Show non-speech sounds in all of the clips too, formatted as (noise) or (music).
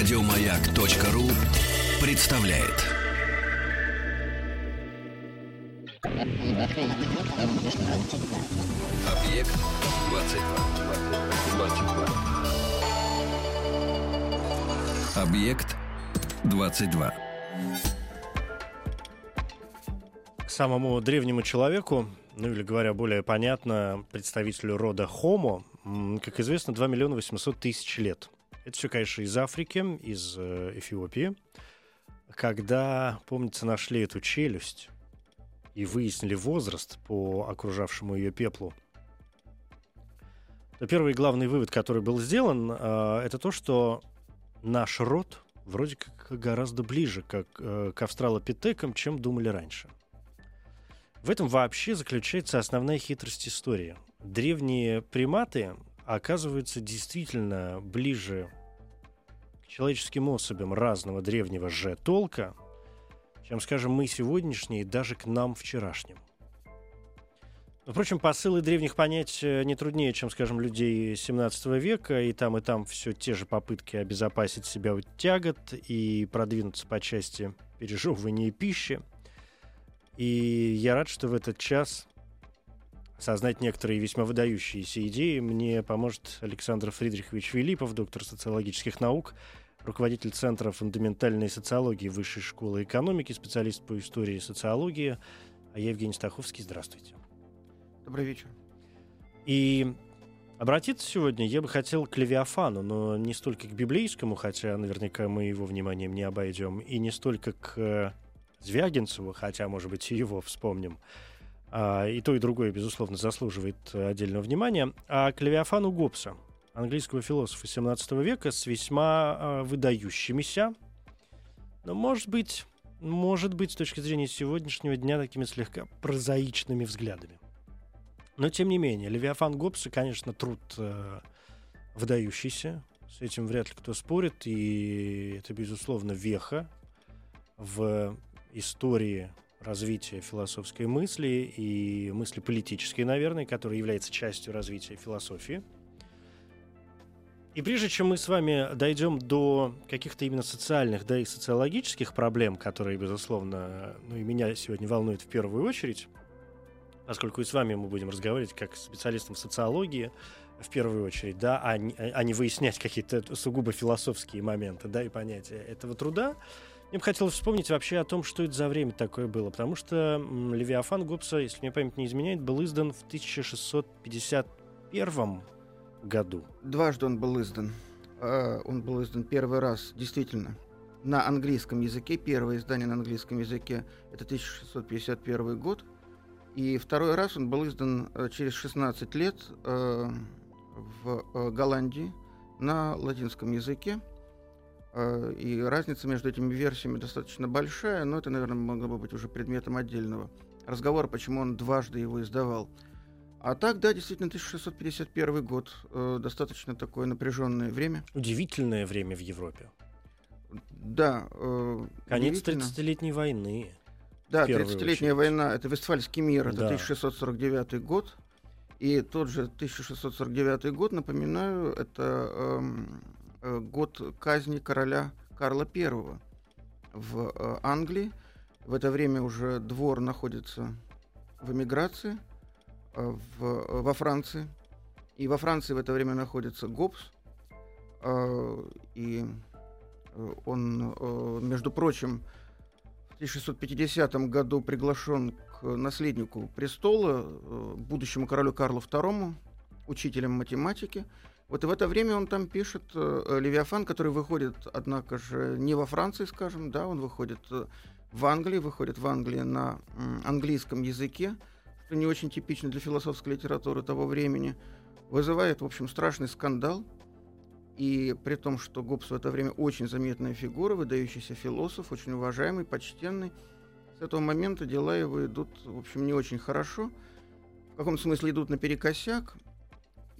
Радиомаяк.ру представляет. Объект 22. 22. Объект 22. К самому древнему человеку, ну или говоря более понятно, представителю рода Homo, как известно, 2 миллиона 800 тысяч лет. Это все, конечно, из Африки, из э, Эфиопии. Когда, помнится, нашли эту челюсть и выяснили возраст по окружавшему ее пеплу, то первый главный вывод, который был сделан, э, это то, что наш род вроде как гораздо ближе как, э, к австралопитекам, чем думали раньше. В этом вообще заключается основная хитрость истории. Древние приматы оказываются действительно ближе к человеческим особям разного древнего же толка, чем, скажем, мы сегодняшние, даже к нам вчерашним. Впрочем, посылы древних понять э, не труднее, чем, скажем, людей 17 века, и там, и там все те же попытки обезопасить себя от тягот и продвинуться по части пережевывания пищи. И я рад, что в этот час осознать некоторые весьма выдающиеся идеи мне поможет Александр Фридрихович Филиппов, доктор социологических наук, руководитель Центра фундаментальной социологии Высшей школы экономики, специалист по истории и социологии. А я Евгений Стаховский. Здравствуйте. Добрый вечер. И обратиться сегодня я бы хотел к Левиафану, но не столько к библейскому, хотя наверняка мы его вниманием не обойдем, и не столько к э, Звягинцеву, хотя, может быть, и его вспомним. А, и то, и другое, безусловно, заслуживает э, отдельного внимания. А к Левиафану Гоббса, английского философа 17 века, с весьма а, выдающимися, но, может быть, может быть, с точки зрения сегодняшнего дня, такими слегка прозаичными взглядами. Но, тем не менее, Левиафан Гоббса, конечно, труд э, выдающийся. С этим вряд ли кто спорит. И это, безусловно, веха в истории развития философской мысли и мысли политической, наверное, которая является частью развития философии. И прежде чем мы с вами дойдем до каких-то именно социальных, да и социологических проблем, которые, безусловно, ну и меня сегодня волнуют в первую очередь, поскольку и с вами мы будем разговаривать как специалистом в социологии, в первую очередь, да, а не, а не выяснять какие-то сугубо философские моменты, да, и понятия этого труда, мне бы хотелось вспомнить вообще о том, что это за время такое было, потому что Левиафан Гоббса, если мне память не изменяет, был издан в 1651 году. Дважды он был издан. А, Он был издан первый раз, действительно, на английском языке. Первое издание на английском языке — это 1651 год. И второй раз он был издан э, через 16 лет э, в э, Голландии на латинском языке. Э, И разница между этими версиями достаточно большая, но это, наверное, могло бы быть уже предметом отдельного разговора, почему он дважды его издавал. А так, да, действительно, 1651 год, э, достаточно такое напряженное время. Удивительное время в Европе. Да, э, Конец удивительно. 30-летней войны. Да, в первую 30-летняя очередь. война, это Вестфальский мир, это Да. 1649 год. И тот же 1649 год, напоминаю, это э, год казни короля Карла I в э, Англии. В это время уже двор находится в эмиграции э, в, э, во Франции. И во Франции в это время находится Гоббс. Э, и э, он, э, между прочим, в 1650 году приглашен к наследнику престола, э, будущему королю Карлу II, учителем математики. Вот и в это время он там пишет э, Левиафан, который выходит, однако же, не во Франции, скажем, да, он выходит э, в Англии, выходит в Англии на м, английском языке, что не очень типично для философской литературы того времени, вызывает, в общем, страшный скандал. И при том, что Гоббс в это время очень заметная фигура, выдающийся философ, очень уважаемый, почтенный, с этого момента дела его идут, в общем, не очень хорошо. В каком смысле идут наперекосяк.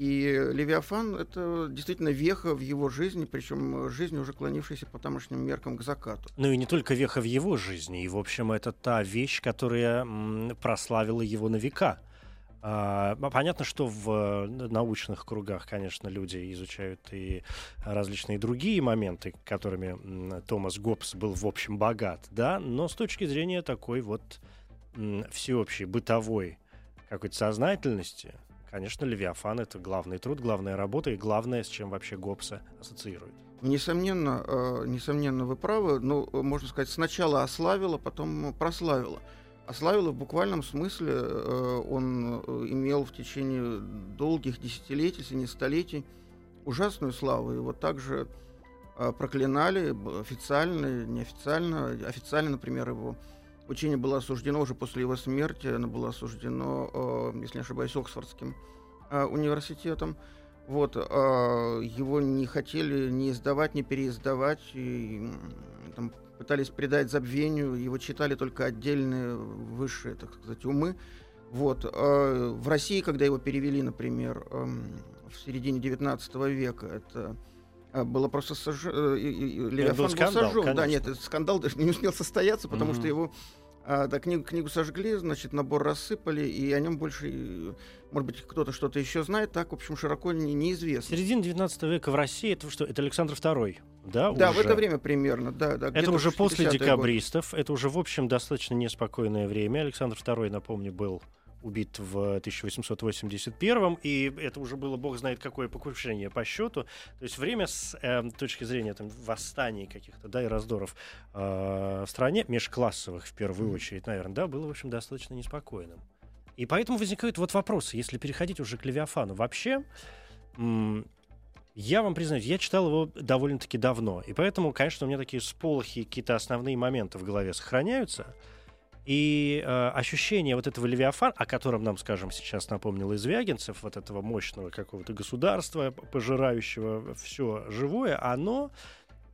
И Левиафан — это действительно веха в его жизни, причем жизнь, уже клонившаяся по тамошним меркам к закату. Ну и не только веха в его жизни, и, в общем, это та вещь, которая прославила его на века. А, понятно, что в научных кругах, конечно, люди изучают и различные другие моменты, которыми Томас Гоббс был, в общем, богат, да, но с точки зрения такой вот всеобщей бытовой какой-то сознательности, конечно, Левиафан — это главный труд, главная работа и главное, с чем вообще Гоббса ассоциирует. Несомненно, э, несомненно, вы правы. Ну, можно сказать, сначала ославила, потом прославила. Ославила в буквальном смысле э, он э, имел в течение долгих десятилетий, если не столетий, ужасную славу. Его также проклинали официально, неофициально. Официально, например, его учение было осуждено уже после его смерти. Оно было осуждено, если не ошибаюсь, Оксфордским университетом. Вот, э, его не хотели ни издавать, ни переиздавать, и, там, пытались придать забвению, его читали только отдельные высшие, так сказать, умы. Вот, э, в России, когда его перевели, например, э, в середине 19 века, это э, было просто. Э, Левиафан был, сожжен. Да, нет, скандал даже не успел состояться, потому mm-hmm. что его а, да, книгу, книгу сожгли, значит, набор рассыпали, и о нем больше, может быть, кто-то что-то еще знает, так, в общем, широко не, неизвестно. Середина 19 века в России, это что, это Александр II, да? Да, уже? в это время примерно, да. да это уже после декабристов, год. это уже, в общем, достаточно неспокойное время. Александр II, напомню, был убит в 1881, и это уже было, бог знает, какое покушение по счету. То есть время с э, точки зрения там, восстаний каких-то, да, и раздоров э, в стране, межклассовых в первую очередь, наверное, да, было, в общем, достаточно неспокойным. И поэтому возникают вот вопросы, если переходить уже к Левиафану. Вообще, я вам признаюсь, я читал его довольно-таки давно, и поэтому, конечно, у меня такие сполохи, какие-то основные моменты в голове сохраняются — и э, ощущение вот этого Левиафана, о котором нам, скажем, сейчас напомнил из вот этого мощного какого-то государства, пожирающего все живое, оно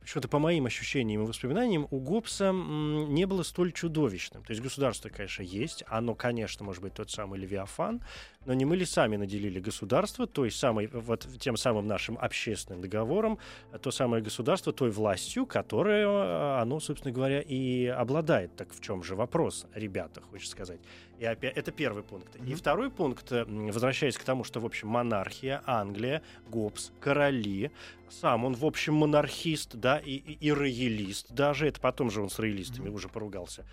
что-то по моим ощущениям и воспоминаниям, у Гоббса не было столь чудовищным. То есть государство, конечно, есть. Оно, конечно, может быть тот самый Левиафан, но не мы ли сами наделили государство той самой, вот тем самым нашим общественным договором, то самое государство той властью, которое э, оно, собственно говоря, и обладает. Так в чем же вопрос, ребята, хочется сказать. И опять, это первый пункт. Mm-hmm. И второй пункт, возвращаясь к тому, что, в общем, монархия, Англия, Гоббс, короли, сам он, в общем, монархист, да, и, и, и роялист даже, это потом же он с роялистами mm-hmm. уже поругался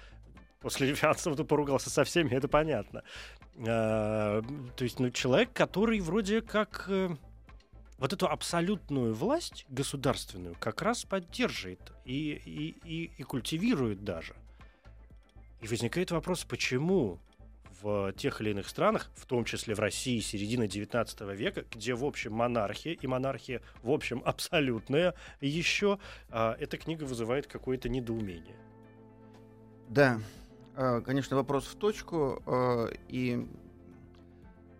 после то поругался со всеми, это понятно. А, то есть, ну, человек, который вроде как э, вот эту абсолютную власть государственную как раз поддерживает и, и, и, и культивирует даже. И возникает вопрос, почему в тех или иных странах, в том числе в России середины 19 века, где, в общем, монархия, и монархия, в общем, абсолютная еще, а, эта книга вызывает какое-то недоумение. Да, конечно, вопрос в точку, а, и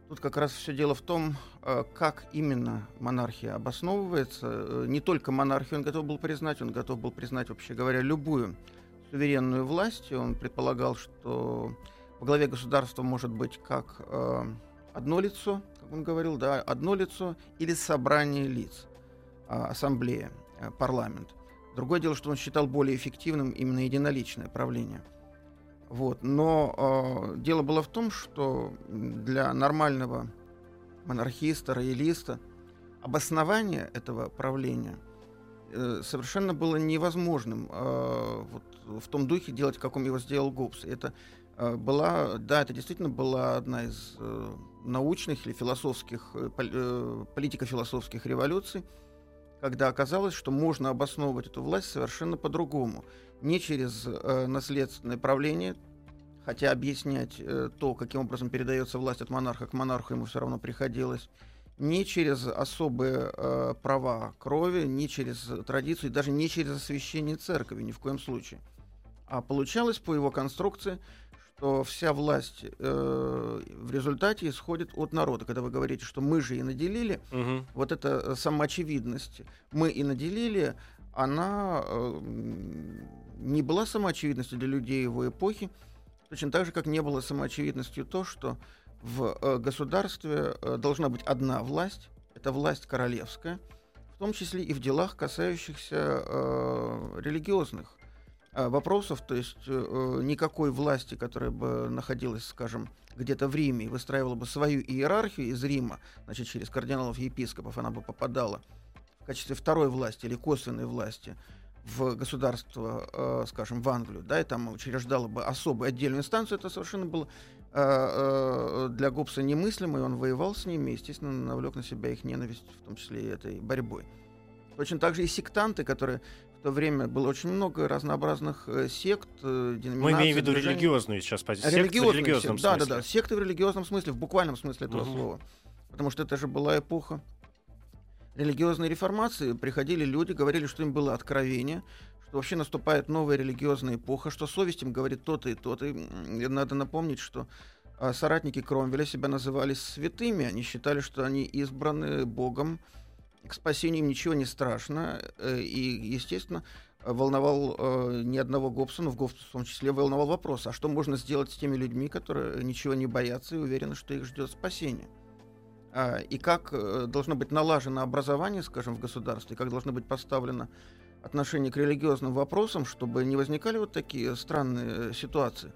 тут как раз все дело в том, а, как именно монархия обосновывается. Э, не только монархию он готов был признать, он готов был признать, вообще говоря, любую суверенную власть. Он предполагал, что в главе государства может быть как одно лицо, как он говорил, да, одно лицо или собрание лиц, ассамблея, э, парламент. Другое дело, что он считал более эффективным именно единоличное правление – вот. Но э, дело было в том, что для нормального монархиста, роялиста обоснование этого правления э, совершенно было невозможным э, вот, в том духе делать, каком его сделал Гоббс. Это э, была, да, это действительно была одна из э, научных или философских, э, э политико-философских революций, когда оказалось, что можно обосновывать эту власть совершенно по-другому не через э, наследственное правление, хотя объяснять э, то, каким образом передается власть от монарха к монарху ему все равно приходилось, не через особые э, права крови, не через традицию, даже не через освящение церкви, ни в коем случае. А получалось по его конструкции, что вся власть э, в результате исходит от народа. Когда вы говорите, что мы же и наделили, угу. вот эта самоочевидность, мы и наделили, она э, не была самоочевидностью для людей его эпохи, точно так же, как не было самоочевидностью то, что в э, государстве э, должна быть одна власть, это власть королевская, в том числе и в делах, касающихся э, религиозных э, вопросов, то есть э, никакой власти, которая бы находилась, скажем, где-то в Риме и выстраивала бы свою иерархию из Рима, значит, через кардиналов и епископов она бы попадала в качестве второй власти или косвенной власти в государство, э, скажем, в Англию, да, и там учреждала бы особую отдельную инстанцию, это совершенно было э, э, для Гоббса немыслимо, и он воевал с ними, естественно, навлек на себя их ненависть, в том числе и этой борьбой. Точно так же и сектанты, которые то время было очень много разнообразных э, сект, э, Мы имеем в виду движений. религиозную сейчас позицию. Религиозные в религиозном секты, да, смысле. да, да, секты в религиозном смысле, в буквальном смысле этого Мгм. слова. Потому что это же была эпоха религиозной реформации. Приходили люди, говорили, что им было откровение, что вообще наступает новая религиозная эпоха, что совесть им говорит то-то и то-то. И, надо напомнить, что а, соратники Кромвеля себя называли святыми. Они считали, что они избраны Богом, к спасению им ничего не страшно. э, И, естественно, волновал э, ни одного Гоббса, в Гоббса в том числе волновал вопрос, а что можно сделать с теми людьми, которые ничего не боятся и уверены, что их ждет спасение? А, и как э, должно быть налажено образование, скажем, в государстве, как должно быть поставлено отношение к религиозным вопросам, чтобы не возникали вот такие странные э, ситуации.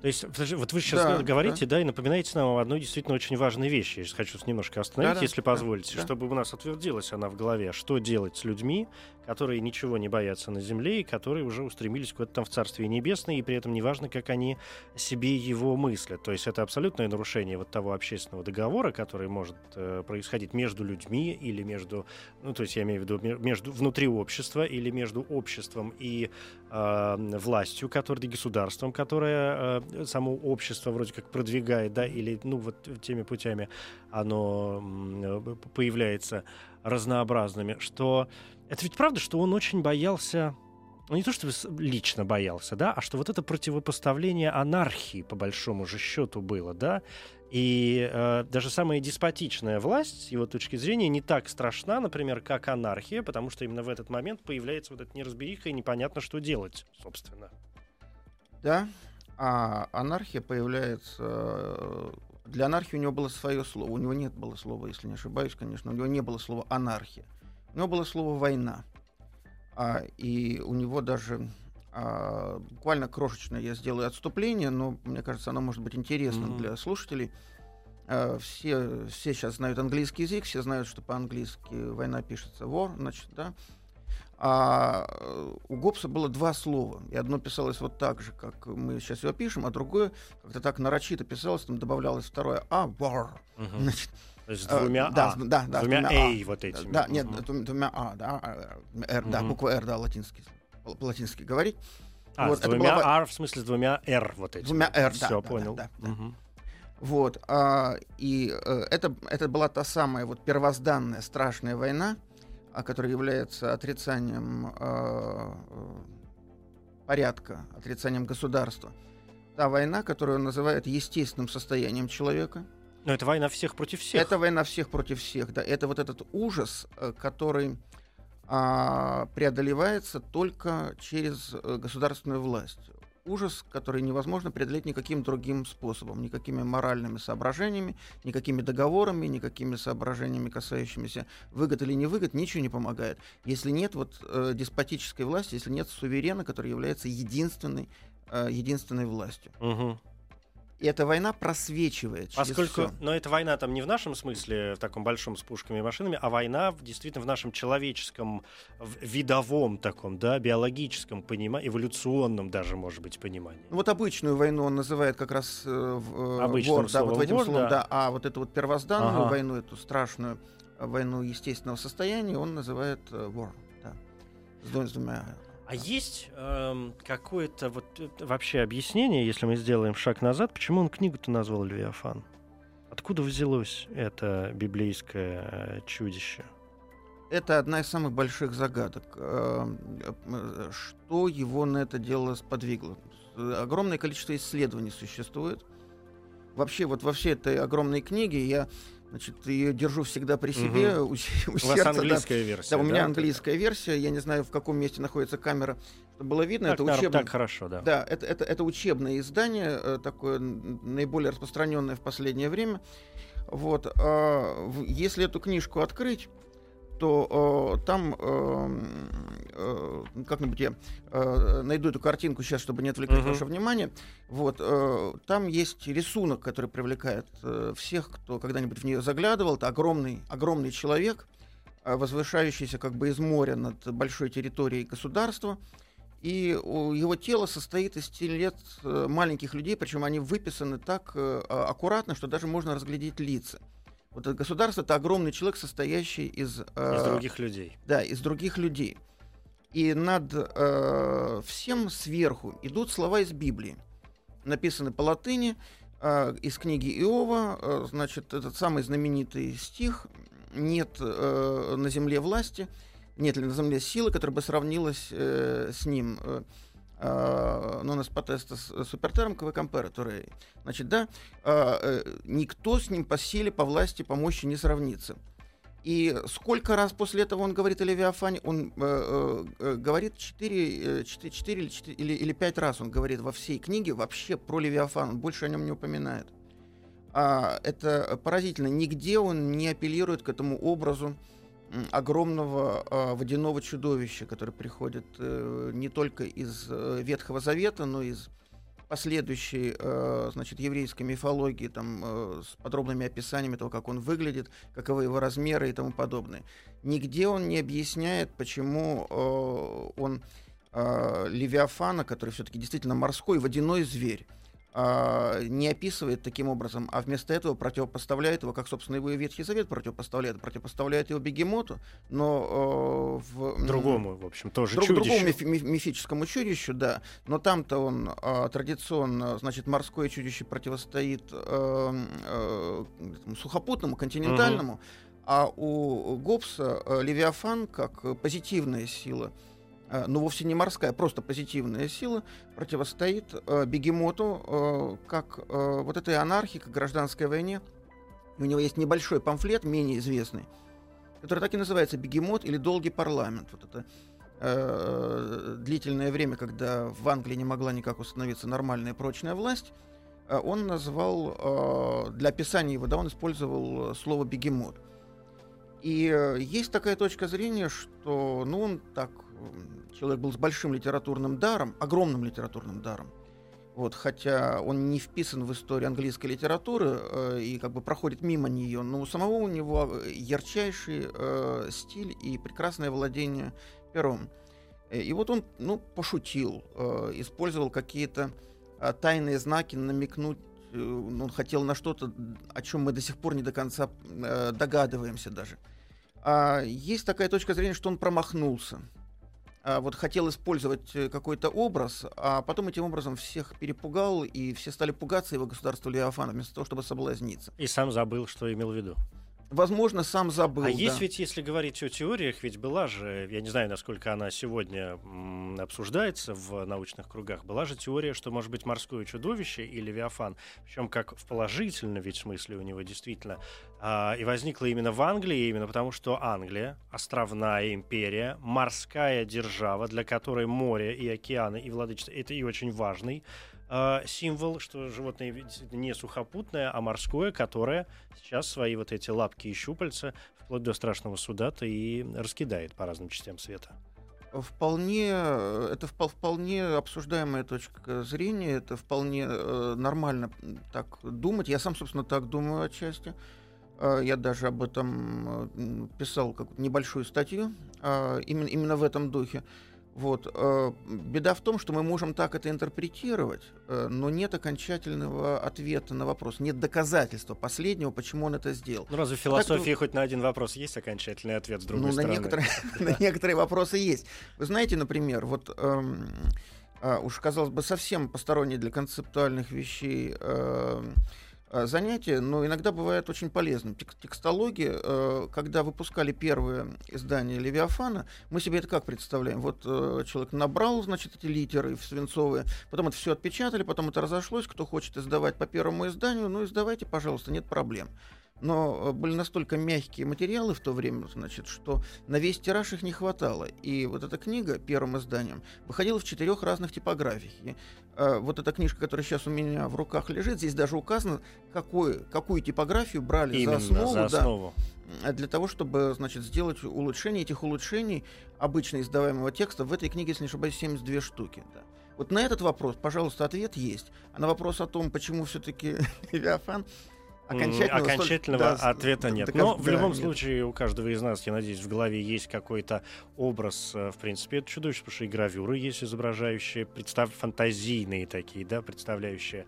То есть, вот вы сейчас Да, говорите, да. и напоминаете нам об одной действительно очень важной вещи. Я сейчас хочу немножко остановить, Да-да, если да, позволите, да. чтобы у нас утвердилась она в голове. Что делать с людьми, которые ничего не боятся на земле и которые уже устремились куда-то там в Царствие Небесное, и при этом неважно, как они себе его мыслят. То есть это абсолютное нарушение вот того общественного договора, который может э, происходить между людьми или между, ну, то есть я имею в виду ме- между внутри общества или между обществом и э, властью, которая, государством, которое э, само общество вроде как продвигает, да, или, ну, вот теми путями оно э, появляется разнообразными, что это ведь правда, что он очень боялся ну, не то, что лично боялся, да, а что вот это противопоставление анархии, по большому же счету, было, да, и э, даже самая деспотичная власть, его точки зрения, не так страшна, например, как анархия, потому что именно в этот момент появляется вот эта неразбериха, и непонятно, что делать, собственно. Да, а анархия появляется... э, Для анархии у него было свое слово. У него нет было слова, если не ошибаюсь, конечно. У него не было слова анархия. Него было слово война. А, и у него даже а, буквально крошечное я сделаю отступление, но мне кажется, оно может быть интересным Мгм. для слушателей. А, все, все сейчас знают английский язык, все знают, что по-английски война пишется war, значит, да. А у Гоббса было два слова. И одно писалось вот так же, как мы сейчас его пишем, а другое как-то так нарочито писалось, там добавлялось второе а, war. Значит, То есть с э, двумя да, «а», да, да, с двумя «а». «эй» вот этими. Да, нет, двум- двумя А, да, э, R, да, Мгм. буква R, да, латинский, по-латински говорить. А, вот, с двумя была «r», в смысле с двумя «r» вот этими. Двумя «r», да, Все, да, да, понял. да, да. Мгм. Вот, а, и э, это, это была та самая вот первозданная страшная война, а, которая является отрицанием э, э, порядка, отрицанием государства. Та война, которую он называет естественным состоянием человека. Но это война всех против всех. Это война всех против всех, да. Это вот этот ужас, э, который а, преодолевается только через э, государственную власть. Ужас, который невозможно преодолеть никаким другим способом, никакими моральными соображениями, никакими договорами, никакими соображениями, касающимися выгод или невыгод, ничего не помогает. Если нет вот э, деспотической власти, если нет суверена, который является единственной, э, единственной властью. Мгм. И эта война просвечивает Поскольку, но эта война там не в нашем смысле, в таком большом с пушками и машинами, а война действительно в нашем человеческом, в видовом таком, да, биологическом понимании, эволюционном даже, может быть, понимании. Ну, вот обычную войну он называет как раз э, в, э, Обычным war, да, вот этим war, словом, да. да. А вот эту вот первозданную Ага. войну, эту страшную войну естественного состояния, он называет э, war, да. С двумя. А есть эм, какое-то вот э, вообще объяснение, если мы сделаем шаг назад, почему он книгу-то назвал Левиафан? Откуда взялось это библейское э, чудище? Это одна из самых больших загадок. Э, э, Что его на это дело сподвигло? Огромное количество исследований существует. Вообще, вот во всей этой огромной книге я значит, ее держу всегда при себе, у, се- у У вас сердца, да. английская версия. Да, у меня да? английская версия. Я не знаю, в каком месте находится камера, чтобы было видно. Так, это учебное. так хорошо, да. Да, это, это, это учебное издание, э, такое наиболее распространенное в последнее время. Вот, а, если эту книжку открыть, то э, там э, э, как-нибудь я э, найду эту картинку сейчас, чтобы не отвлекать Мгм. ваше внимание. Вот, э, там есть рисунок, который привлекает э, всех, кто когда-нибудь в нее заглядывал. Это огромный, огромный человек, э, возвышающийся как бы из моря над большой территорией государства. И у- его тело состоит из телет э, маленьких людей, причем они выписаны так э, а- аккуратно, что даже можно разглядеть лица. Вот это государство это огромный человек, состоящий из, э, Из других людей. да, из других людей. И над э, всем сверху идут слова из Библии, написаны по латыни э, из книги Иова. э, значит, этот самый знаменитый стих: "Нет э, на земле власти, нет ли на земле силы, которая бы сравнилась э, с ним." Э, э, non es potestas superterm quae comparator. Значит, да, э, э, никто с ним по силе, по власти, по мощи не сравнится. И сколько раз после этого он говорит о Левиафане? Он э, э, э, говорит 4, 4, 4 или, 4 или, или 5 раз он говорит во всей книге вообще про Левиафан. Он больше о нем не упоминает. А, это поразительно. Нигде он не апеллирует к этому образу огромного а, водяного чудовища, которое приходит э, не только из э, Ветхого Завета, но и из последующей, э, значит, еврейской мифологии, там, э, с подробными описаниями того, как он выглядит, каковы его размеры и тому подобное. Нигде он не объясняет, почему э, он э, Левиафана, который все-таки действительно морской, водяной зверь, а, не описывает таким образом, а вместо этого противопоставляет его, как, собственно, его и Ветхий Завет противопоставляет, противопоставляет его бегемоту, но э, в... Другому, в общем, тоже Друг- чудищу. другому миф- миф- мифическому чудищу, да. Но там-то он а, традиционно, значит, морское чудище противостоит э, э, сухопутному, континентальному, а у Гоббса э, Левиафан как э, позитивная сила, э, но вовсе не морская, просто позитивная сила, противостоит э, бегемоту э, как э, вот этой анархии, как гражданской войне. У него есть небольшой памфлет, менее известный, который так и называется «Бегемот» или «Долгий парламент». Вот это э, длительное время, когда в Англии не могла никак установиться нормальная прочная власть, э, он назвал, э, для описания его, да, он использовал э, слово «бегемот». И э, есть такая точка зрения, что, ну, он так, человек был с большим литературным даром, огромным литературным даром, вот, хотя он не вписан в историю английской литературы э, и как бы проходит мимо нее, но у самого у него э, ярчайший э, стиль и прекрасное владение пером. Э, И вот он, ну, пошутил, э, использовал какие-то э, тайные знаки, намекнуть, э, ну, он хотел на что-то, о чем мы до сих пор не до конца э, догадываемся даже. А есть такая точка зрения, что он промахнулся. А вот хотел использовать э, какой-то образ, а потом этим образом всех перепугал, и все стали пугаться его государства Леофана, вместо того, чтобы соблазниться. И сам забыл, что имел в виду. Возможно, сам забыл. а да. есть ведь, если говорить о теориях, ведь была же, я не знаю, насколько она сегодня м, обсуждается в научных кругах, была же теория, что может быть морское чудовище и Левиафан, причем как в положительном ведь смысле у него действительно, а, и возникла именно в Англии, именно потому что Англия, островная империя, морская держава, для которой море и океаны и владычество, это и очень важный э, символ, что животное не сухопутное, а морское, которое сейчас свои вот эти лапки и щупальца вплоть до страшного суда-то и раскидает по разным частям света. Вполне, э, это впол- вполне обсуждаемая точка зрения, это вполне э, нормально так думать. Я сам, собственно, так думаю отчасти. Я даже об этом писал как небольшую статью именно, именно в этом духе. Вот. э, Беда в том, что мы можем так это интерпретировать, э, но нет окончательного ответа на вопрос, нет доказательства последнего, почему он это сделал. Ну разве в философии хоть на один вопрос есть окончательный ответ с другой ну, стороны? На некоторые, (laughs) на некоторые вопросы есть. Вы знаете, например, вот эм, а, уж казалось бы совсем посторонние для концептуальных вещей эм, а, занятия, но иногда бывает очень полезным. Тек- Текстология, э, когда выпускали первые издания Левиафана, мы себе это как представляем? Вот э, человек набрал, значит, эти литеры в свинцовые, потом это все отпечатали, потом это разошлось, кто хочет издавать по первому изданию, ну, издавайте, пожалуйста, нет проблем но э, были настолько мягкие материалы в то время, значит, что на весь тираж их не хватало. И вот эта книга первым изданием выходила в четырех разных типографиях. И, э, вот эта книжка, которая сейчас у меня в руках лежит, здесь даже указано, какой, какую типографию брали Именно, за основу. за да. основу. для того, чтобы, значит, сделать улучшение этих улучшений обычно издаваемого текста. В этой книге, если не ошибаюсь, 72 штуки. Да. Вот на этот вопрос, пожалуйста, ответ есть. А на вопрос о том, почему все-таки (laughs) Левиафан, окончательного, окончательного столь... ответа нет. Но да, в любом нет. случае у каждого из нас, я надеюсь, в голове есть какой-то образ, э, в принципе, это чудовище, потому что и гравюры есть изображающие, представ... фантазийные такие, да, представляющие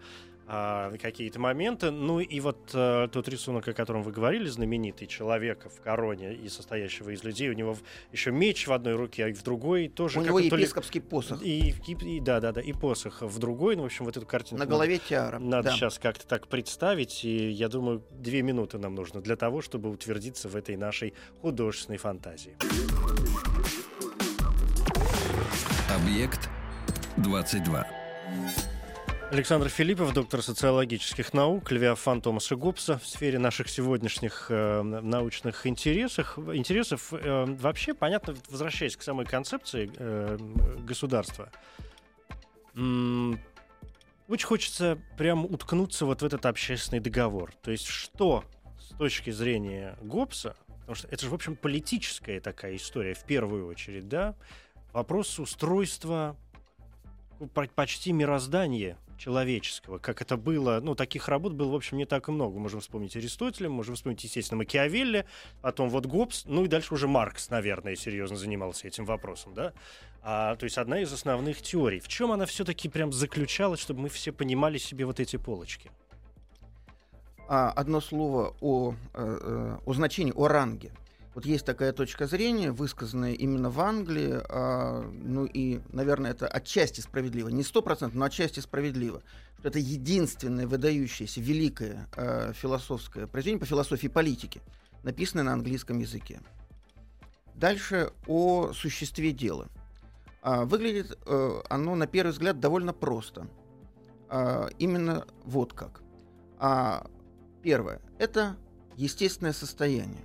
а, какие-то моменты. Ну и вот а, тот рисунок, о котором вы говорили, знаменитый человека в короне и состоящего из людей, у него еще меч в одной руке, а в другой тоже. У него епископский ли... посох. И, и, и, да, да, да, и посох в другой. Ну, в общем, вот эту картину. На голове тиара. Надо да. сейчас как-то так представить, и я думаю, две минуты нам нужно для того, чтобы утвердиться в этой нашей художественной фантазии. Объект 22. Александр Филиппов, доктор социологических наук, Левиафан Томаса Гоббса в сфере наших сегодняшних э, научных интересов. интересов э, вообще, понятно, возвращаясь к самой концепции э, государства, м- очень хочется прям уткнуться вот в этот общественный договор. То есть что с точки зрения Гоббса, потому что это же, в общем, политическая такая история в первую очередь, да, вопрос устройства почти мироздания человеческого, как это было, ну, таких работ было, в общем, не так и много. Можем вспомнить Аристотеля, можем вспомнить, естественно, Макиавелли, потом вот Гоббс, ну и дальше уже Маркс, наверное, серьезно занимался этим вопросом, да. А, то есть одна из основных теорий. В чем она все-таки прям заключалась, чтобы мы все понимали себе вот эти полочки? А, одно слово о, о, э, э, о значении, о ранге. Вот есть такая точка зрения, высказанная именно в Англии, а, ну и, наверное, это отчасти справедливо, не сто процентов, но отчасти справедливо, что это единственное выдающееся великое а, философское произведение по философии политики, написанное на английском языке. Дальше о существе дела. А, выглядит а, оно, на первый взгляд, довольно просто. А, именно вот как. А, первое – это естественное состояние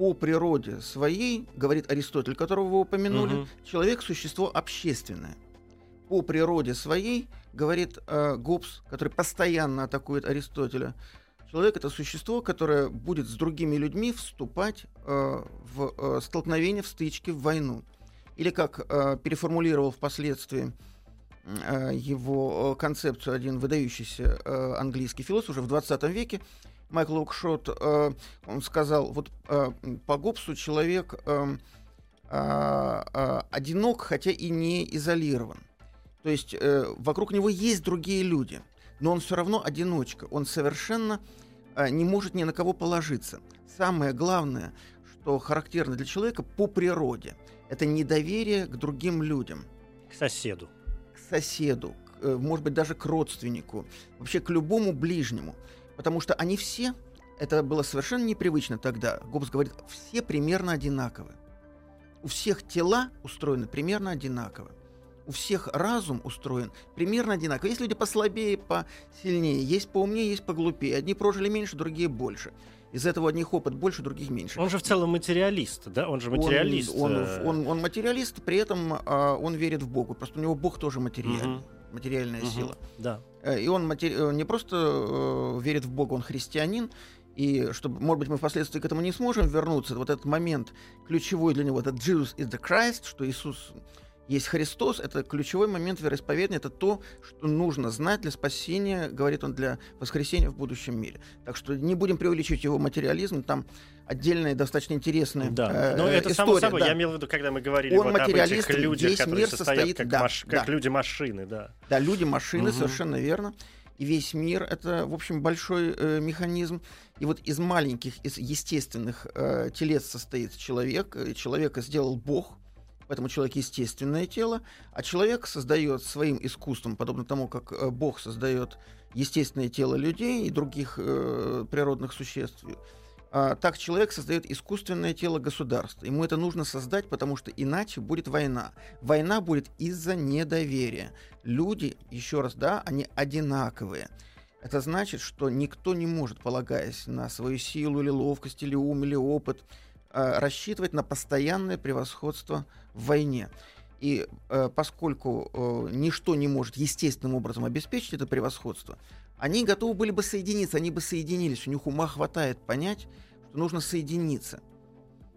по природе своей, говорит Аристотель, которого вы упомянули, угу. человек существо общественное. По природе своей, говорит э, Гоббс, который постоянно атакует Аристотеля, человек это существо, которое будет с другими людьми вступать э, в э, столкновение, в стычки, в войну. Или как э, переформулировал впоследствии э, его э, концепцию один выдающийся э, английский философ уже в 20 веке, Майкл Лукшот, э, он сказал, вот э, по Гоббсу человек э, э, э, одинок, хотя и не изолирован. То есть э, вокруг него есть другие люди, но он все равно одиночка. Он совершенно э, не может ни на кого положиться. Самое главное, что характерно для человека по природе, это недоверие к другим людям. К соседу. К соседу, к, э, может быть, даже к родственнику, вообще к любому ближнему. Потому что они все, это было совершенно непривычно тогда, Гоббс говорит, все примерно одинаковы. У всех тела устроены примерно одинаково. У всех разум устроен примерно одинаково. Есть люди послабее, посильнее, есть поумнее, есть поглупее. Одни прожили меньше, другие больше. Из этого одних опыт больше, других меньше. Он же в целом материалист, да? Он же материалист. Он, он, э. он, он материалист, при этом э, он верит в Бога. Просто у него Бог тоже материальный. Угу материальная угу, сила. Да. Э, и он матери... Э, не просто э, верит в Бога, он христианин. И чтобы, может быть, мы впоследствии к этому не сможем вернуться, вот этот момент ключевой для него, это Jesus is the Christ, что Иисус есть Христос, это ключевой момент вероисповедания, это то, что нужно знать для спасения, говорит он, для воскресения в будущем мире. Так что не будем преувеличивать его материализм, там отдельная, достаточно интересная да. э, Но это история. само собой, да. я имел в виду, когда мы говорили он вот об этих людях, которые состоят состоит, как, да, маш... да. как люди-машины. Да, да люди-машины, угу. совершенно верно. И весь мир — это, в общем, большой э, механизм. И вот из маленьких, из естественных э, телец состоит человек. Человека сделал Бог, поэтому человек естественное тело, а человек создает своим искусством, подобно тому, как э, Бог создает естественное тело людей и других э, природных существ. А, так человек создает искусственное тело государства. Ему это нужно создать, потому что иначе будет война. Война будет из-за недоверия. Люди, еще раз, да, они одинаковые. Это значит, что никто не может, полагаясь на свою силу или ловкость, или ум, или опыт, рассчитывать на постоянное превосходство в войне. И э, поскольку э, ничто не может естественным образом обеспечить это превосходство, они готовы были бы соединиться, они бы соединились. У них ума хватает понять, что нужно соединиться.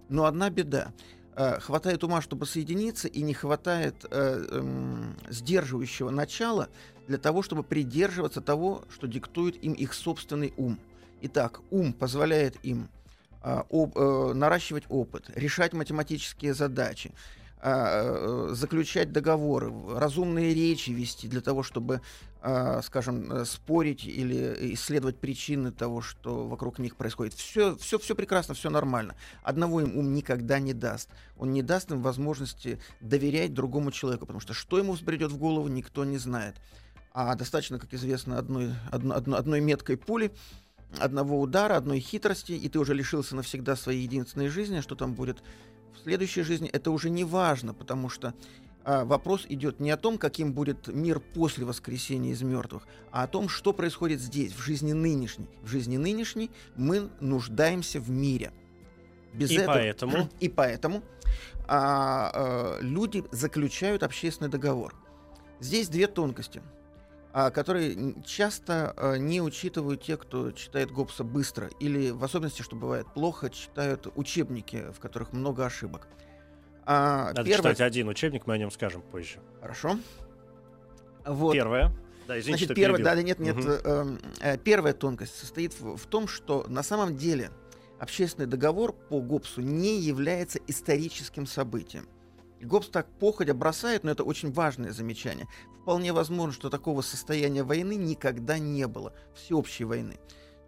Но одна беда. Э, хватает ума, чтобы соединиться, и не хватает э, э, сдерживающего начала для того, чтобы придерживаться того, что диктует им их собственный ум. Итак, ум позволяет им э, об, э, наращивать опыт, решать математические задачи, а, э, заключать договоры, разумные речи вести для того, чтобы, а, скажем, э, спорить или исследовать причины того, что вокруг них происходит. Все, все, все прекрасно, все нормально. Одного им ум никогда не даст. Он не даст им возможности доверять другому человеку, потому что что ему взбредет в голову, никто не знает. А достаточно, как известно, одной, одно, одно, одной меткой пули, одного удара, одной хитрости, и ты уже лишился навсегда своей единственной жизни, что там будет в следующей жизни, это уже не важно, потому что а, вопрос идет не о том, каким будет мир после воскресения из мертвых, а о том, что происходит здесь, в жизни нынешней. В жизни нынешней мы нуждаемся в мире. Без и этого, поэтому (clears throat) и поэтому а, а, люди заключают общественный договор. Здесь две тонкости. А, которые часто а, не учитывают те, кто читает Гоббса быстро, или в особенности, что бывает плохо, читают учебники, в которых много ошибок. А, Надо первое... читать один учебник, мы о нем скажем позже. Хорошо. Вот. Первое. Да, извините, Значит, первое, да, нет, нет. Угу. Э, э, первая тонкость состоит в, в том, что на самом деле общественный договор по Гоббсу не является историческим событием. Гоббс так походя бросает, но это очень важное замечание. Вполне возможно, что такого состояния войны никогда не было, всеобщей войны.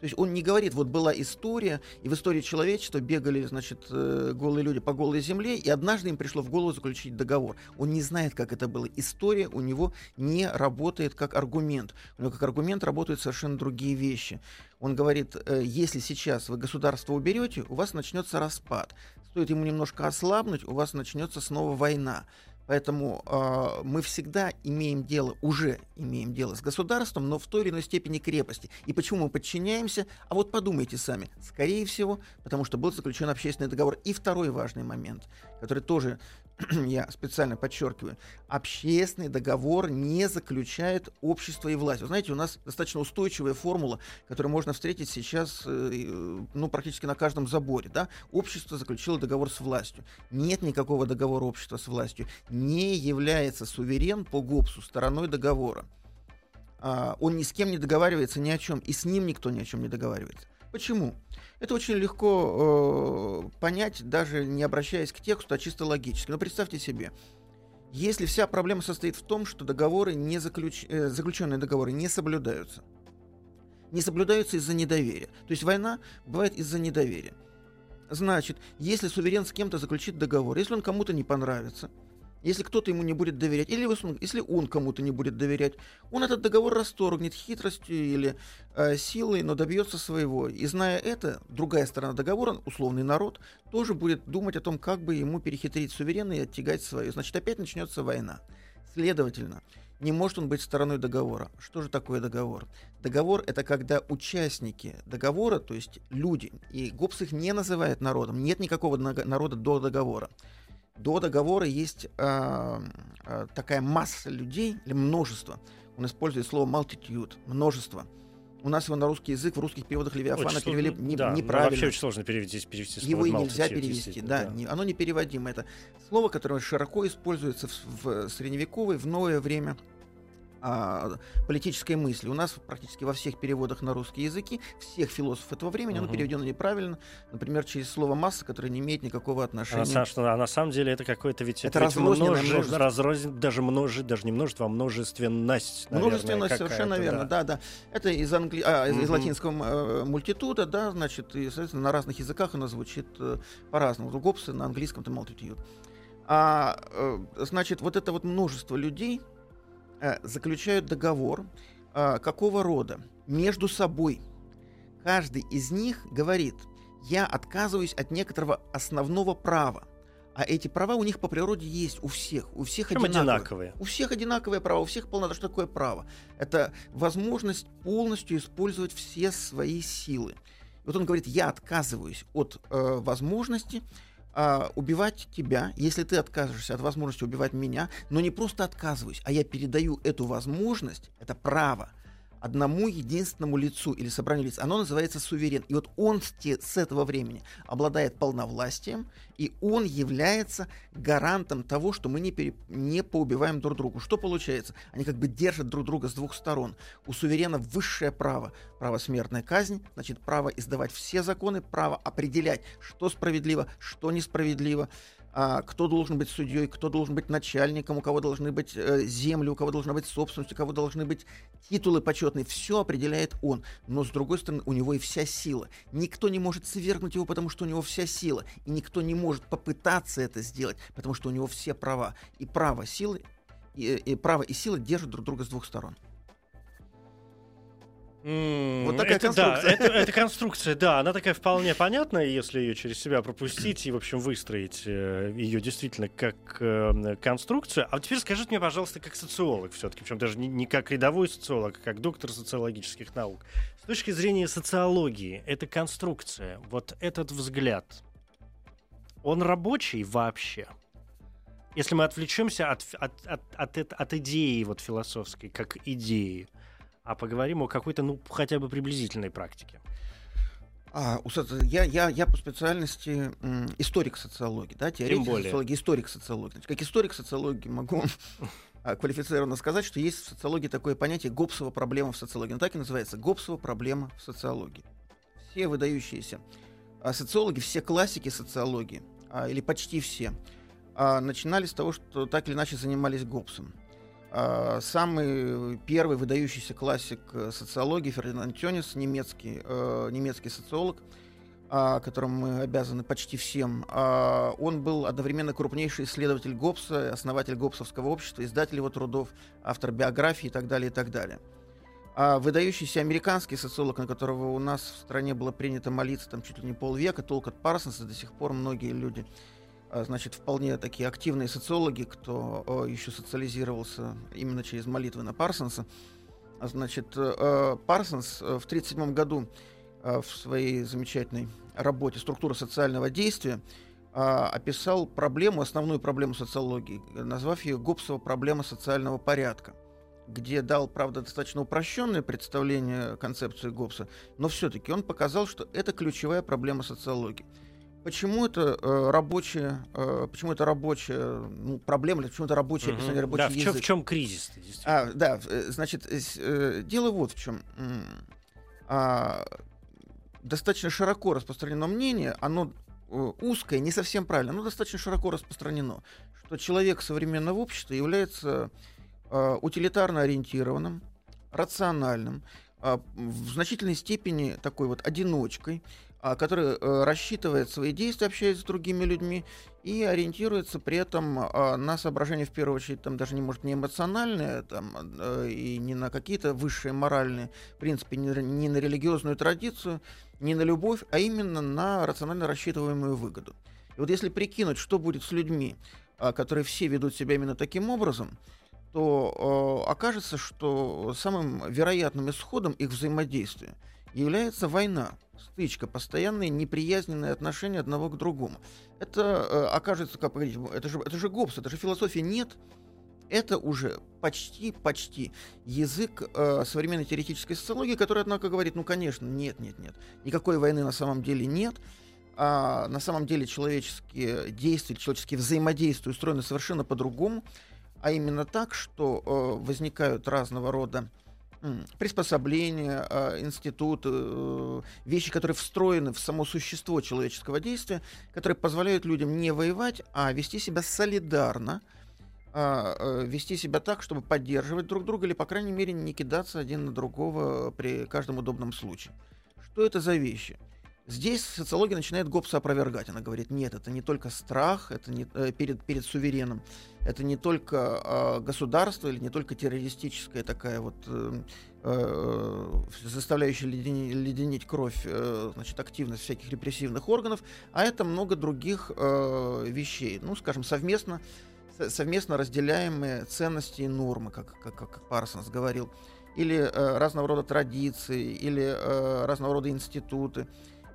То есть он не говорит, вот была история, и в истории человечества бегали, значит, э, голые люди по голой земле, и однажды им пришло в голову заключить договор. Он не знает, как это было. История у него не работает как аргумент. У него как аргумент работают совершенно другие вещи. Он говорит, э, если сейчас вы государство уберете, у вас начнется распад. Стоит ему немножко ослабнуть, у вас начнется снова война. Поэтому э, мы всегда имеем дело, уже имеем дело с государством, но в той или иной степени крепости. И почему мы подчиняемся? А вот подумайте сами. Скорее всего, потому что был заключен общественный договор. И второй важный момент, который тоже (clears throat) я специально подчеркиваю, общественный договор не заключает общество и власть. Вы знаете, у нас достаточно устойчивая формула, которую можно встретить сейчас э, ну, практически на каждом заборе. Да? Общество заключило договор с властью. Нет никакого договора общества с властью. Не является суверен по ГОПСу стороной договора. А, он ни с кем не договаривается ни о чем, и с ним никто ни о чем не договаривается. Почему? Это очень легко э, понять, даже не обращаясь к тексту, а чисто логически. Но представьте себе, если вся проблема состоит в том, что договоры не заключ... э, заключенные договоры не соблюдаются, не соблюдаются из-за недоверия. То есть война бывает из-за недоверия. Значит, если суверен с кем-то заключит договор, если он кому-то не понравится, если кто-то ему не будет доверять, или если он кому-то не будет доверять, он этот договор расторгнет хитростью или э, силой, но добьется своего. И зная это, другая сторона договора, условный народ, тоже будет думать о том, как бы ему перехитрить суверена и оттягать свое. Значит, опять начнется война. Следовательно, не может он быть стороной договора. Что же такое договор? Договор — это когда участники договора, то есть люди, и ГОПС их не называет народом, нет никакого народа до договора до договора есть э, э, такая масса людей, или множество. Он использует слово multitude, множество. У нас его на русский язык в русских переводах Левиафана очень перевели сложно, не, да, неправильно. Вообще очень сложно перевести, перевести слово Его и нельзя перевести, да, да. Не, оно непереводимо. Это слово, которое широко используется в, в средневековое, в новое время а, политической мысли. У нас практически во всех переводах на русские языки, всех философов этого времени, угу. оно переведено неправильно, например, через слово масса, которое не имеет никакого отношения. А, что, а на самом деле это какое-то ведь это, это множество, разрознен, даже множество, даже не множество, а множественность. Наверное, множественность, совершенно верно, да, да. Это из, англи... а, из, угу. из латинского э, мультитуда, да, значит, и, соответственно, на разных языках оно звучит э, по-разному. У Гоббса на английском это multitude. А, э, значит, вот это вот множество людей, заключают договор э, какого рода? Между собой. Каждый из них говорит, я отказываюсь от некоторого основного права. А эти права у них по природе есть у всех. У всех одинаковые. одинаковые. У всех одинаковые права, у всех полнота. Что такое право? Это возможность полностью использовать все свои силы. И вот он говорит, я отказываюсь от э, возможности а, убивать тебя, если ты откажешься от возможности убивать меня, но не просто отказываюсь, а я передаю эту возможность, это право, одному единственному лицу или собранию лиц. Оно называется суверен. И вот он с этого времени обладает полновластием, и он является гарантом того, что мы не, пере, не поубиваем друг другу. Что получается? Они как бы держат друг друга с двух сторон. У суверена высшее право. Право смертной казни, значит, право издавать все законы, право определять, что справедливо, что несправедливо кто должен быть судьей, кто должен быть начальником, у кого должны быть э, земли, у кого должна быть собственность, у кого должны быть титулы почетные. Все определяет он. Но, с другой стороны, у него и вся сила. Никто не может свергнуть его, потому что у него вся сила. И никто не может попытаться это сделать, потому что у него все права. И право, силы, и, и право и сила держат друг друга с двух сторон. Mm, вот такая это, конструкция. Да, это, это конструкция, да, она такая вполне понятная, если ее через себя пропустить и, в общем, выстроить э, ее действительно как э, конструкцию. А вот теперь скажите мне, пожалуйста, как социолог все-таки, причем даже не, не как рядовой социолог, а как доктор социологических наук. С точки зрения социологии, эта конструкция, вот этот взгляд, он рабочий вообще? Если мы отвлечемся от, от, от, от, от идеи вот философской, как идеи, а поговорим о какой-то, ну, хотя бы приблизительной практике. А, я, я, я по специальности историк социологии, да, теоретик социологии, историк социологии. Значит, как историк социологии могу (laughs) а, квалифицированно сказать, что есть в социологии такое понятие Гоббсова проблема в социологии. Он так и называется Гоббсова проблема в социологии. Все выдающиеся а, социологи, все классики социологии, а, или почти все, начинали с того, что так или иначе занимались Гоббсом. А, самый первый выдающийся классик э, социологии Фердинанд Тёнис, немецкий, э, немецкий социолог, а, которому мы обязаны почти всем. А, он был одновременно крупнейший исследователь Гоббса, основатель Гоббсовского общества, издатель его трудов, автор биографии и так далее, и так далее. А выдающийся американский социолог, на которого у нас в стране было принято молиться там чуть ли не полвека, Толкот Парсонс, до сих пор многие люди значит, вполне такие активные социологи, кто еще социализировался именно через молитвы на Парсонса. А, значит, Парсонс э, в 1937 году в своей замечательной работе «Структура социального действия» описал проблему, основную проблему социологии, назвав ее Гоббсова проблема социального порядка где дал, правда, достаточно упрощенное представление концепции Гоббса, но все-таки он показал, что это ключевая проблема социологии. Почему это э, рабочая, э, почему это рабочая ну, проблема, или почему это рабочее угу. описание рабочий да, в язык? Чем, в чем кризис? А, да, э, значит, э, дело вот в чем. А, достаточно широко распространено мнение, оно э, узкое, не совсем правильно, но достаточно широко распространено, что человек современного общества является э, утилитарно ориентированным, рациональным, э, в значительной степени такой вот одиночкой, который э, рассчитывает свои действия, общаясь с другими людьми, и ориентируется при этом а, на соображения, в первую очередь, там даже не может не эмоциональные, там, э, и не на какие-то высшие моральные принципы, не, не на религиозную традицию, не на любовь, а именно на рационально рассчитываемую выгоду. И вот если прикинуть, что будет с людьми, а, которые все ведут себя именно таким образом, то окажется, что самым вероятным исходом их взаимодействия является война стычка, постоянные неприязненные отношения одного к другому. Это э, окажется, как это же, это же Гоббс, это же философия нет. Это уже почти, почти язык э, современной теоретической социологии, который, однако, говорит, ну, конечно, нет, нет, нет, никакой войны на самом деле нет. А на самом деле человеческие действия, человеческие взаимодействия устроены совершенно по-другому, а именно так, что э, возникают разного рода приспособления, а, институты, э, вещи, которые встроены в само существо человеческого действия, которые позволяют людям не воевать, а вести себя солидарно, а, э, вести себя так, чтобы поддерживать друг друга или, по крайней мере, не кидаться один на другого при каждом удобном случае. Что это за вещи? Здесь социология начинает Гоббса опровергать. Она говорит, нет, это не только страх это не, э, перед, перед сувереном, это не только э, государство или не только террористическая такая вот э, э, заставляющая леденить, леденить кровь э, значит, активность всяких репрессивных органов, а это много других э, вещей. Ну, скажем, совместно, совместно разделяемые ценности и нормы, как, как, как Парсонс говорил, или э, разного рода традиции, или э, разного рода институты.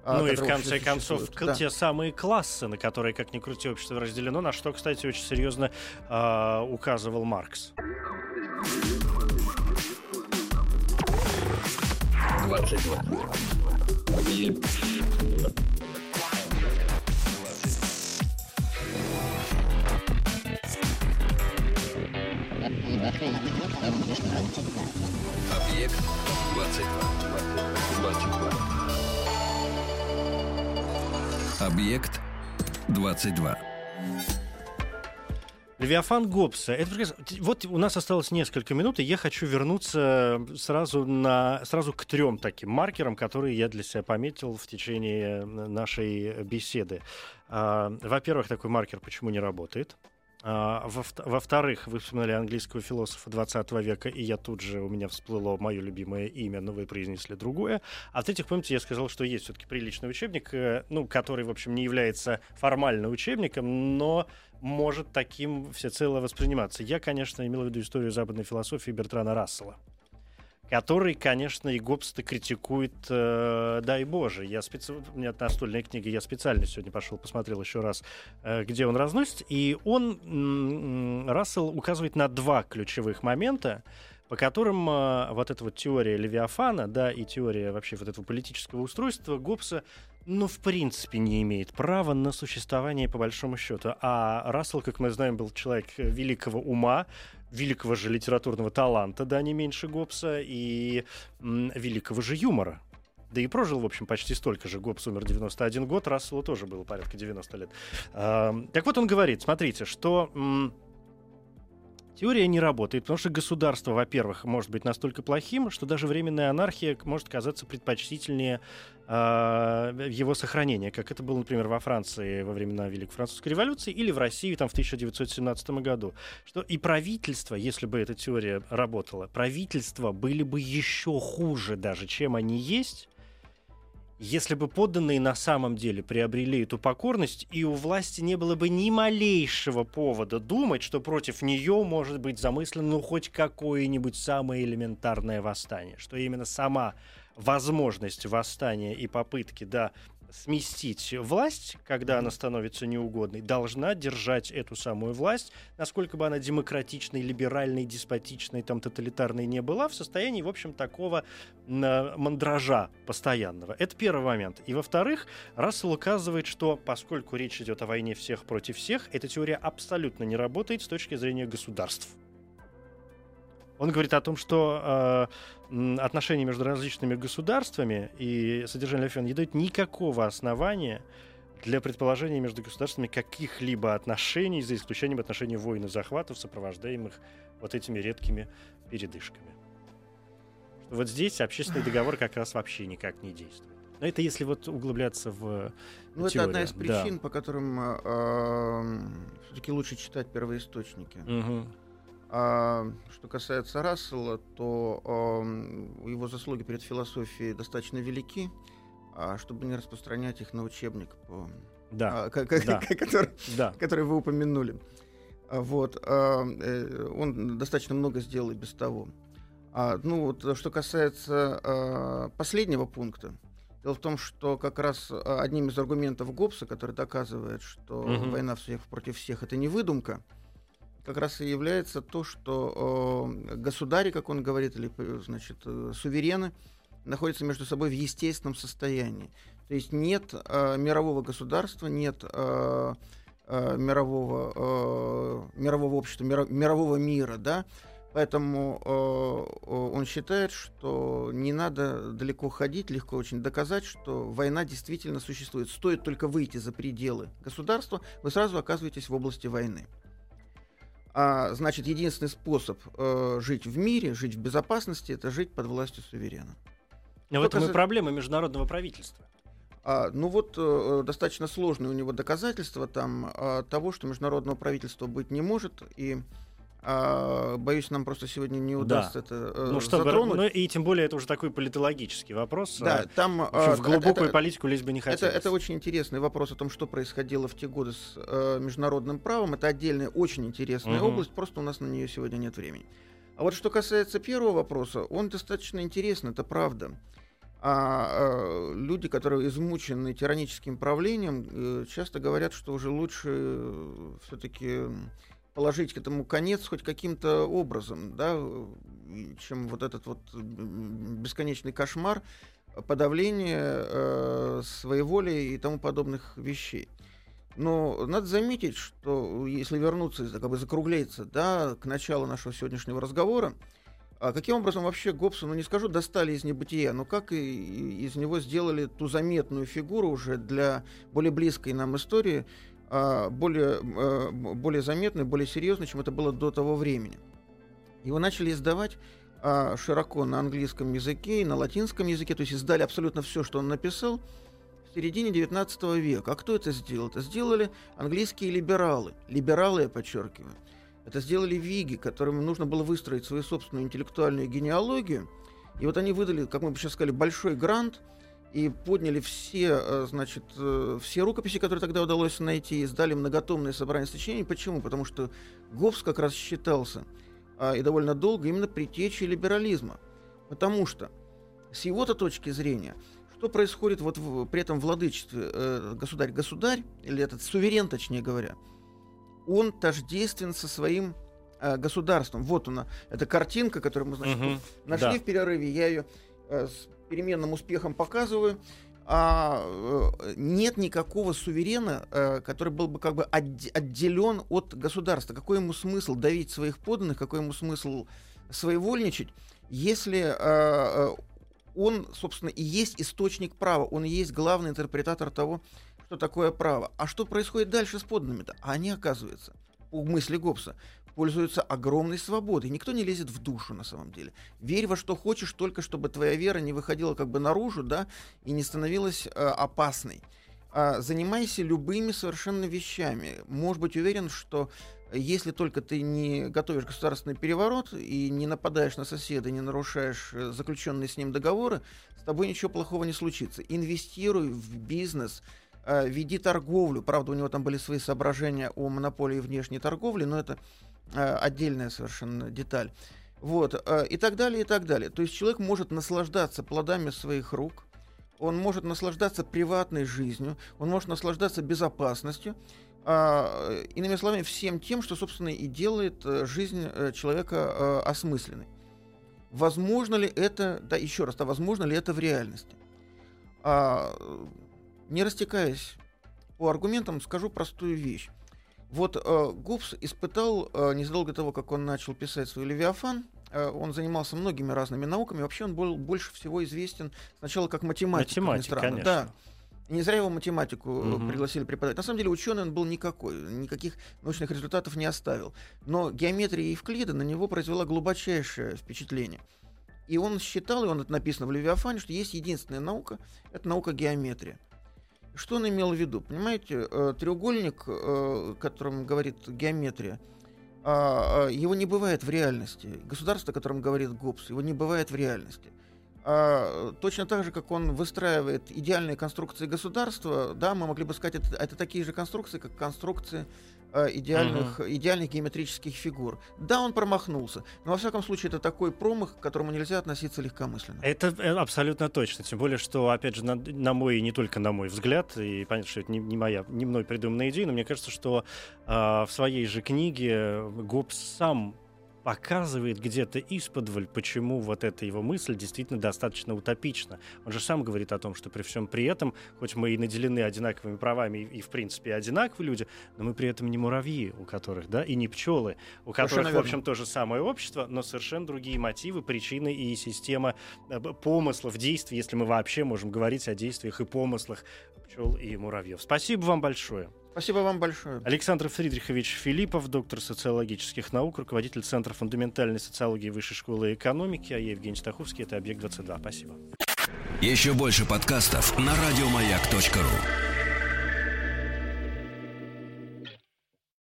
А, ну и в конце концов да. те самые классы, на которые, как ни крути, общество разделено, на что, кстати, очень серьезно э, указывал Маркс. 22. Объект 22. 22. Объект 22. Левиафан Гоббса. Это. Вот у нас осталось несколько минут, и я хочу вернуться сразу, на, сразу к трем таким маркерам, которые я для себя пометил в течение нашей беседы. А, во-первых, такой маркер почему не работает. А, во-вторых, вы вспоминали английского философа 20 века, и я тут же, у меня всплыло мое любимое имя, но вы произнесли другое. А в-третьих, помните, я сказал, что есть все-таки приличный учебник, э, ну, который, в общем, не является формально учебником, но может таким всецело восприниматься. Я, конечно, имел в виду историю западной философии Бертрана Рассела который, конечно, и Гоббс-то критикует, э, дай боже. Я специ... У меня настольная книга, я специально сегодня пошел, посмотрел еще раз, э, где он разносит. И он, Рассел, указывает на два ключевых момента, по которым э, вот эта вот теория Левиафана, да, и теория вообще вот этого политического устройства Гоббса, ну, в принципе, не имеет права на существование по большому счету. А Рассел, как мы знаем, был человек великого ума, великого же литературного таланта, да, не меньше Гоббса, и м, великого же юмора. Да и прожил, в общем, почти столько же. Гоббс умер 91 год, Расселу тоже было порядка 90 лет. А, так вот он говорит, смотрите, что... М, Теория не работает, потому что государство, во-первых, может быть настолько плохим, что даже временная анархия может казаться предпочтительнее его сохранения, как это было, например, во Франции во времена Великой Французской революции или в России там, в 1917 году. Что и правительство, если бы эта теория работала, правительства были бы еще хуже даже, чем они есть, если бы подданные на самом деле приобрели эту покорность, и у власти не было бы ни малейшего повода думать, что против нее может быть замыслено ну, хоть какое-нибудь самое элементарное восстание, что именно сама возможность восстания и попытки, да, сместить власть, когда она становится неугодной, должна держать эту самую власть, насколько бы она демократичной, либеральной, деспотичной, там, тоталитарной не была, в состоянии, в общем, такого э, мандража постоянного. Это первый момент. И, во-вторых, Рассел указывает, что поскольку речь идет о войне всех против всех, эта теория абсолютно не работает с точки зрения государств. Он говорит о том, что э, отношения между различными государствами и содержание Лефен не дают никакого основания для предположения между государствами каких-либо отношений, за исключением отношений войн и захватов, сопровождаемых вот этими редкими передышками. Вот здесь общественный договор как раз вообще никак не действует. Но это если вот углубляться в Ну, теорию. это одна из причин, да. по которым э, все-таки лучше читать первоисточники. Угу. А что касается Рассела, то э, его заслуги перед философией достаточно велики, а чтобы не распространять их на учебник, по, Да. а, ка- да. который, Да. который вы упомянули. А, Вот, а, он достаточно много сделал и без того. А, ну вот, а что касается а, последнего пункта, дело в том, что как раз а, одним из аргументов Гоббса, который доказывает, что Мгм. война всех против всех это не выдумка, как раз и является то, что э, государи, как он говорит, или э, значит э, суверены находятся между собой в естественном состоянии. То есть нет э, мирового государства, нет э, э, мирового, э, мирового общества, миро- мирового мира, да, Поэтому э, он считает, что не надо далеко ходить, легко очень доказать, что война действительно существует. Стоит только выйти за пределы государства, вы сразу оказываетесь в области войны. А, значит, единственный способ э, жить в мире, жить в безопасности, это жить под властью суверена. Но в этом и проблема международного правительства. А, ну вот э, достаточно сложные у него доказательства там а, того, что международного правительства быть не может, и а, боюсь, нам просто сегодня не удастся это э, ну что, затронуть. ну и тем более это уже такой политологический вопрос. да, а, там в общем, а, в глубокую это- политику лезть бы не Это, хотелось. это очень интересный вопрос о том, что происходило в те годы с э, международным правом. Это отдельная, очень интересная Мгм. область, просто у нас на нее сегодня нет времени. А вот что касается первого вопроса, он достаточно интересный, это правда. А э, люди, которые измучены тираническим правлением, э, часто говорят, что уже лучше все-таки положить к этому конец хоть каким-то образом, да, чем вот этот вот бесконечный кошмар подавления э, своеволи и тому подобных вещей. Но надо заметить, что если вернуться, как бы закругляться, да, к началу нашего сегодняшнего разговора, а каким образом вообще Гоббса, ну не скажу, достали из небытия, но как и из него сделали ту заметную фигуру уже для более близкой нам истории, более, а, более заметной, более серьезной, чем это было до того времени. Его начали издавать а, широко на английском языке и на латинском языке, то есть издали абсолютно все, что он написал в середине 19 века. А кто это сделал? Это сделали английские либералы. Либералы, я подчеркиваю. Это сделали Виги, которым нужно было выстроить свою собственную интеллектуальную генеалогию. И вот они выдали, как мы бы сейчас сказали, большой грант и подняли все, э, значит, э, все рукописи, которые тогда удалось найти, и сдали многотомное собрание сочинений. Почему? Потому что Гоббс как раз считался а, и довольно долго именно притечей либерализма. Потому что с его-то точки зрения, что происходит вот в, при этом владычестве э, государь-государь, или этот суверен, точнее говоря, он тождествен со своим э, государством. Вот она, эта картинка, которую мы, значит, угу, нашли да. в перерыве, я ее э, переменным успехом показываю. А, э, нет никакого суверена, э, который был бы как бы отделен от государства. Какой ему смысл давить своих подданных, какой ему смысл своевольничать, если э, он, собственно, и есть источник права, он и есть главный интерпретатор того, что такое право. А что происходит дальше с подданными-то? А они, оказывается, по мысли Гоббса, пользуются огромной свободой. Никто не лезет в душу на самом деле. Верь во что хочешь, только чтобы твоя вера не выходила как бы наружу, да, и не становилась э, опасной. А, занимайся любыми совершенно вещами. Можешь быть уверен, что если только ты не готовишь государственный переворот и не нападаешь на соседа, не нарушаешь э, заключенные с ним договоры, с тобой ничего плохого не случится. Инвестируй в бизнес, э, веди торговлю. Правда, у него там были свои соображения о монополии внешней торговли, но это э, отдельная совершенно деталь. Вот, э, и так далее, и так далее. То есть человек может наслаждаться плодами своих рук, он может наслаждаться приватной жизнью, он может наслаждаться безопасностью, э, иными словами, всем тем, что, собственно, и делает э, жизнь э, человека э, осмысленной. Возможно ли это, да, еще раз, а возможно ли это в реальности? А, не растекаясь по аргументам, скажу простую вещь. Вот э, Губс испытал э, незадолго до того, как он начал писать свой «Левиафан», э, он занимался многими разными науками. Вообще он был больше всего известен сначала как математик. Математик, конечно. Да. Не зря его математику угу. пригласили преподавать. На самом деле ученый он был никакой, никаких научных результатов не оставил. Но геометрия Евклида на него произвела глубочайшее впечатление. И он считал, и он это написано в Левиафане, что есть единственная наука, это наука геометрия. Что он имел в виду? Понимаете, э, треугольник, э, которым говорит геометрия, а, а, его не бывает в реальности. Государство, о котором говорит Гоббс, его не бывает в реальности. А, точно так же, как он выстраивает идеальные конструкции государства, да, мы могли бы сказать, это, это такие же конструкции, как конструкции Э, идеальных, угу. идеальных геометрических фигур. Да, он промахнулся, но во всяком случае это такой промах, к которому нельзя относиться легкомысленно. Это э, абсолютно точно, тем более, что, опять же, на, на мой и не только на мой взгляд, и понятно, что это не, не моя, не мной придуманная идея, но мне кажется, что э, в своей же книге Гоббс сам показывает где-то исподволь, почему вот эта его мысль действительно достаточно утопична. Он же сам говорит о том, что при всем при этом, хоть мы и наделены одинаковыми правами и, и в принципе одинаковые люди, но мы при этом не муравьи, у которых, да, и не пчелы, у которых, в общем, то же самое общество, но совершенно другие мотивы, причины и система э, помыслов, действий, если мы вообще можем говорить о действиях и помыслах пчел и муравьев. Спасибо вам большое. Спасибо вам большое. Александр Фридрихович Филиппов, доктор социологических наук, руководитель Центра фундаментальной социологии Высшей школы экономики, а я Евгений Стаховский, это «Объект-22». Спасибо. Еще больше подкастов на радиомаяк.ру